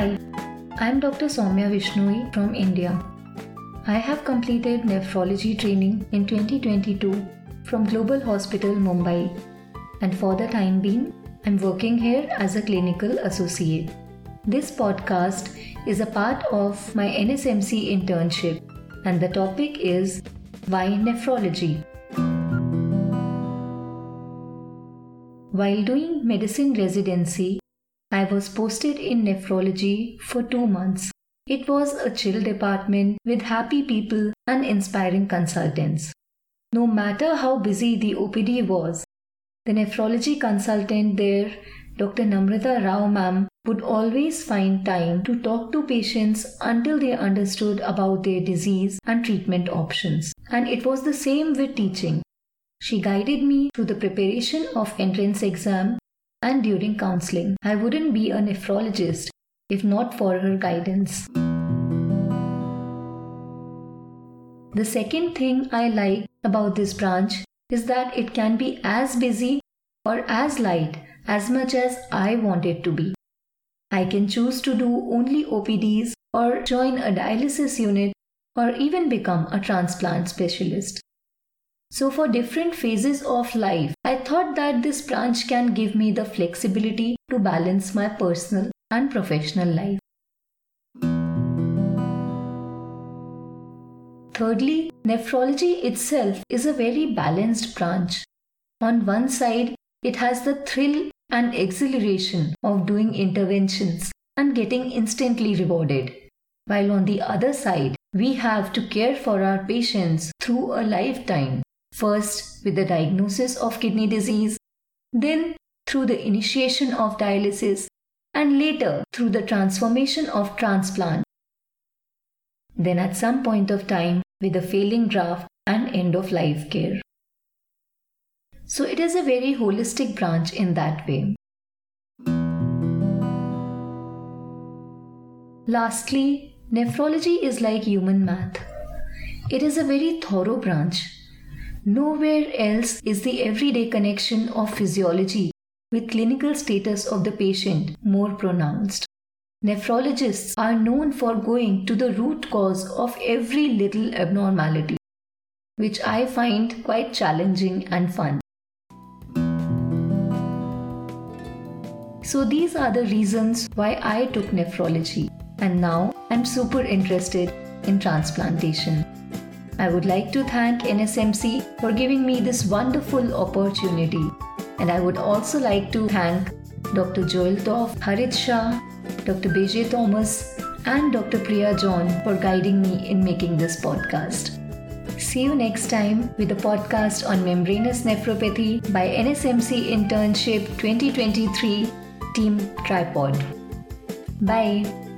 Hi, I'm Dr. Saumya Vishnoi from India. I have completed nephrology training in 2022 from Global Hospital Mumbai, and for the time being, I'm working here as a clinical associate. This podcast is a part of my NSMC internship, and the topic is Why Nephrology? While doing medicine residency, I was posted in nephrology for two months. It was a chill department with happy people and inspiring consultants. No matter how busy the OPD was, the nephrology consultant there, Dr. Namrata Rao ma'am, would always find time to talk to patients until they understood about their disease and treatment options. And it was the same with teaching. She guided me through the preparation of entrance exam and during counseling. I wouldn't be a nephrologist if not for her guidance. The second thing I like about this branch is that it can be as busy or as light as much as I want it to be. I can choose to do only OPDs or join a dialysis unit or even become a transplant specialist. So, for different phases of life, I thought that this branch can give me the flexibility to balance my personal and professional life. Thirdly, nephrology itself is a very balanced branch. On one side, it has the thrill and exhilaration of doing interventions and getting instantly rewarded. While on the other side, we have to care for our patients through a lifetime first with the diagnosis of kidney disease, then through the initiation of dialysis, and later through the transformation of transplant. Then at some point of time with a failing graft and end of life care. So it is a very holistic branch in that way. Lastly, nephrology is like human math. It is a very thorough branch Nowhere else is the everyday connection of physiology with clinical status of the patient more pronounced. Nephrologists are known for going to the root cause of every little abnormality, which I find quite challenging and fun. So, these are the reasons why I took nephrology, and now I'm super interested in transplantation. I would like to thank NSMC for giving me this wonderful opportunity. And I would also like to thank Dr. Joel Topf, Harit Shah, Dr. Beje Thomas, and Dr. Priya John for guiding me in making this podcast. See you next time with a podcast on membranous nephropathy by NSMC Internship 2023 Team Tripod. Bye.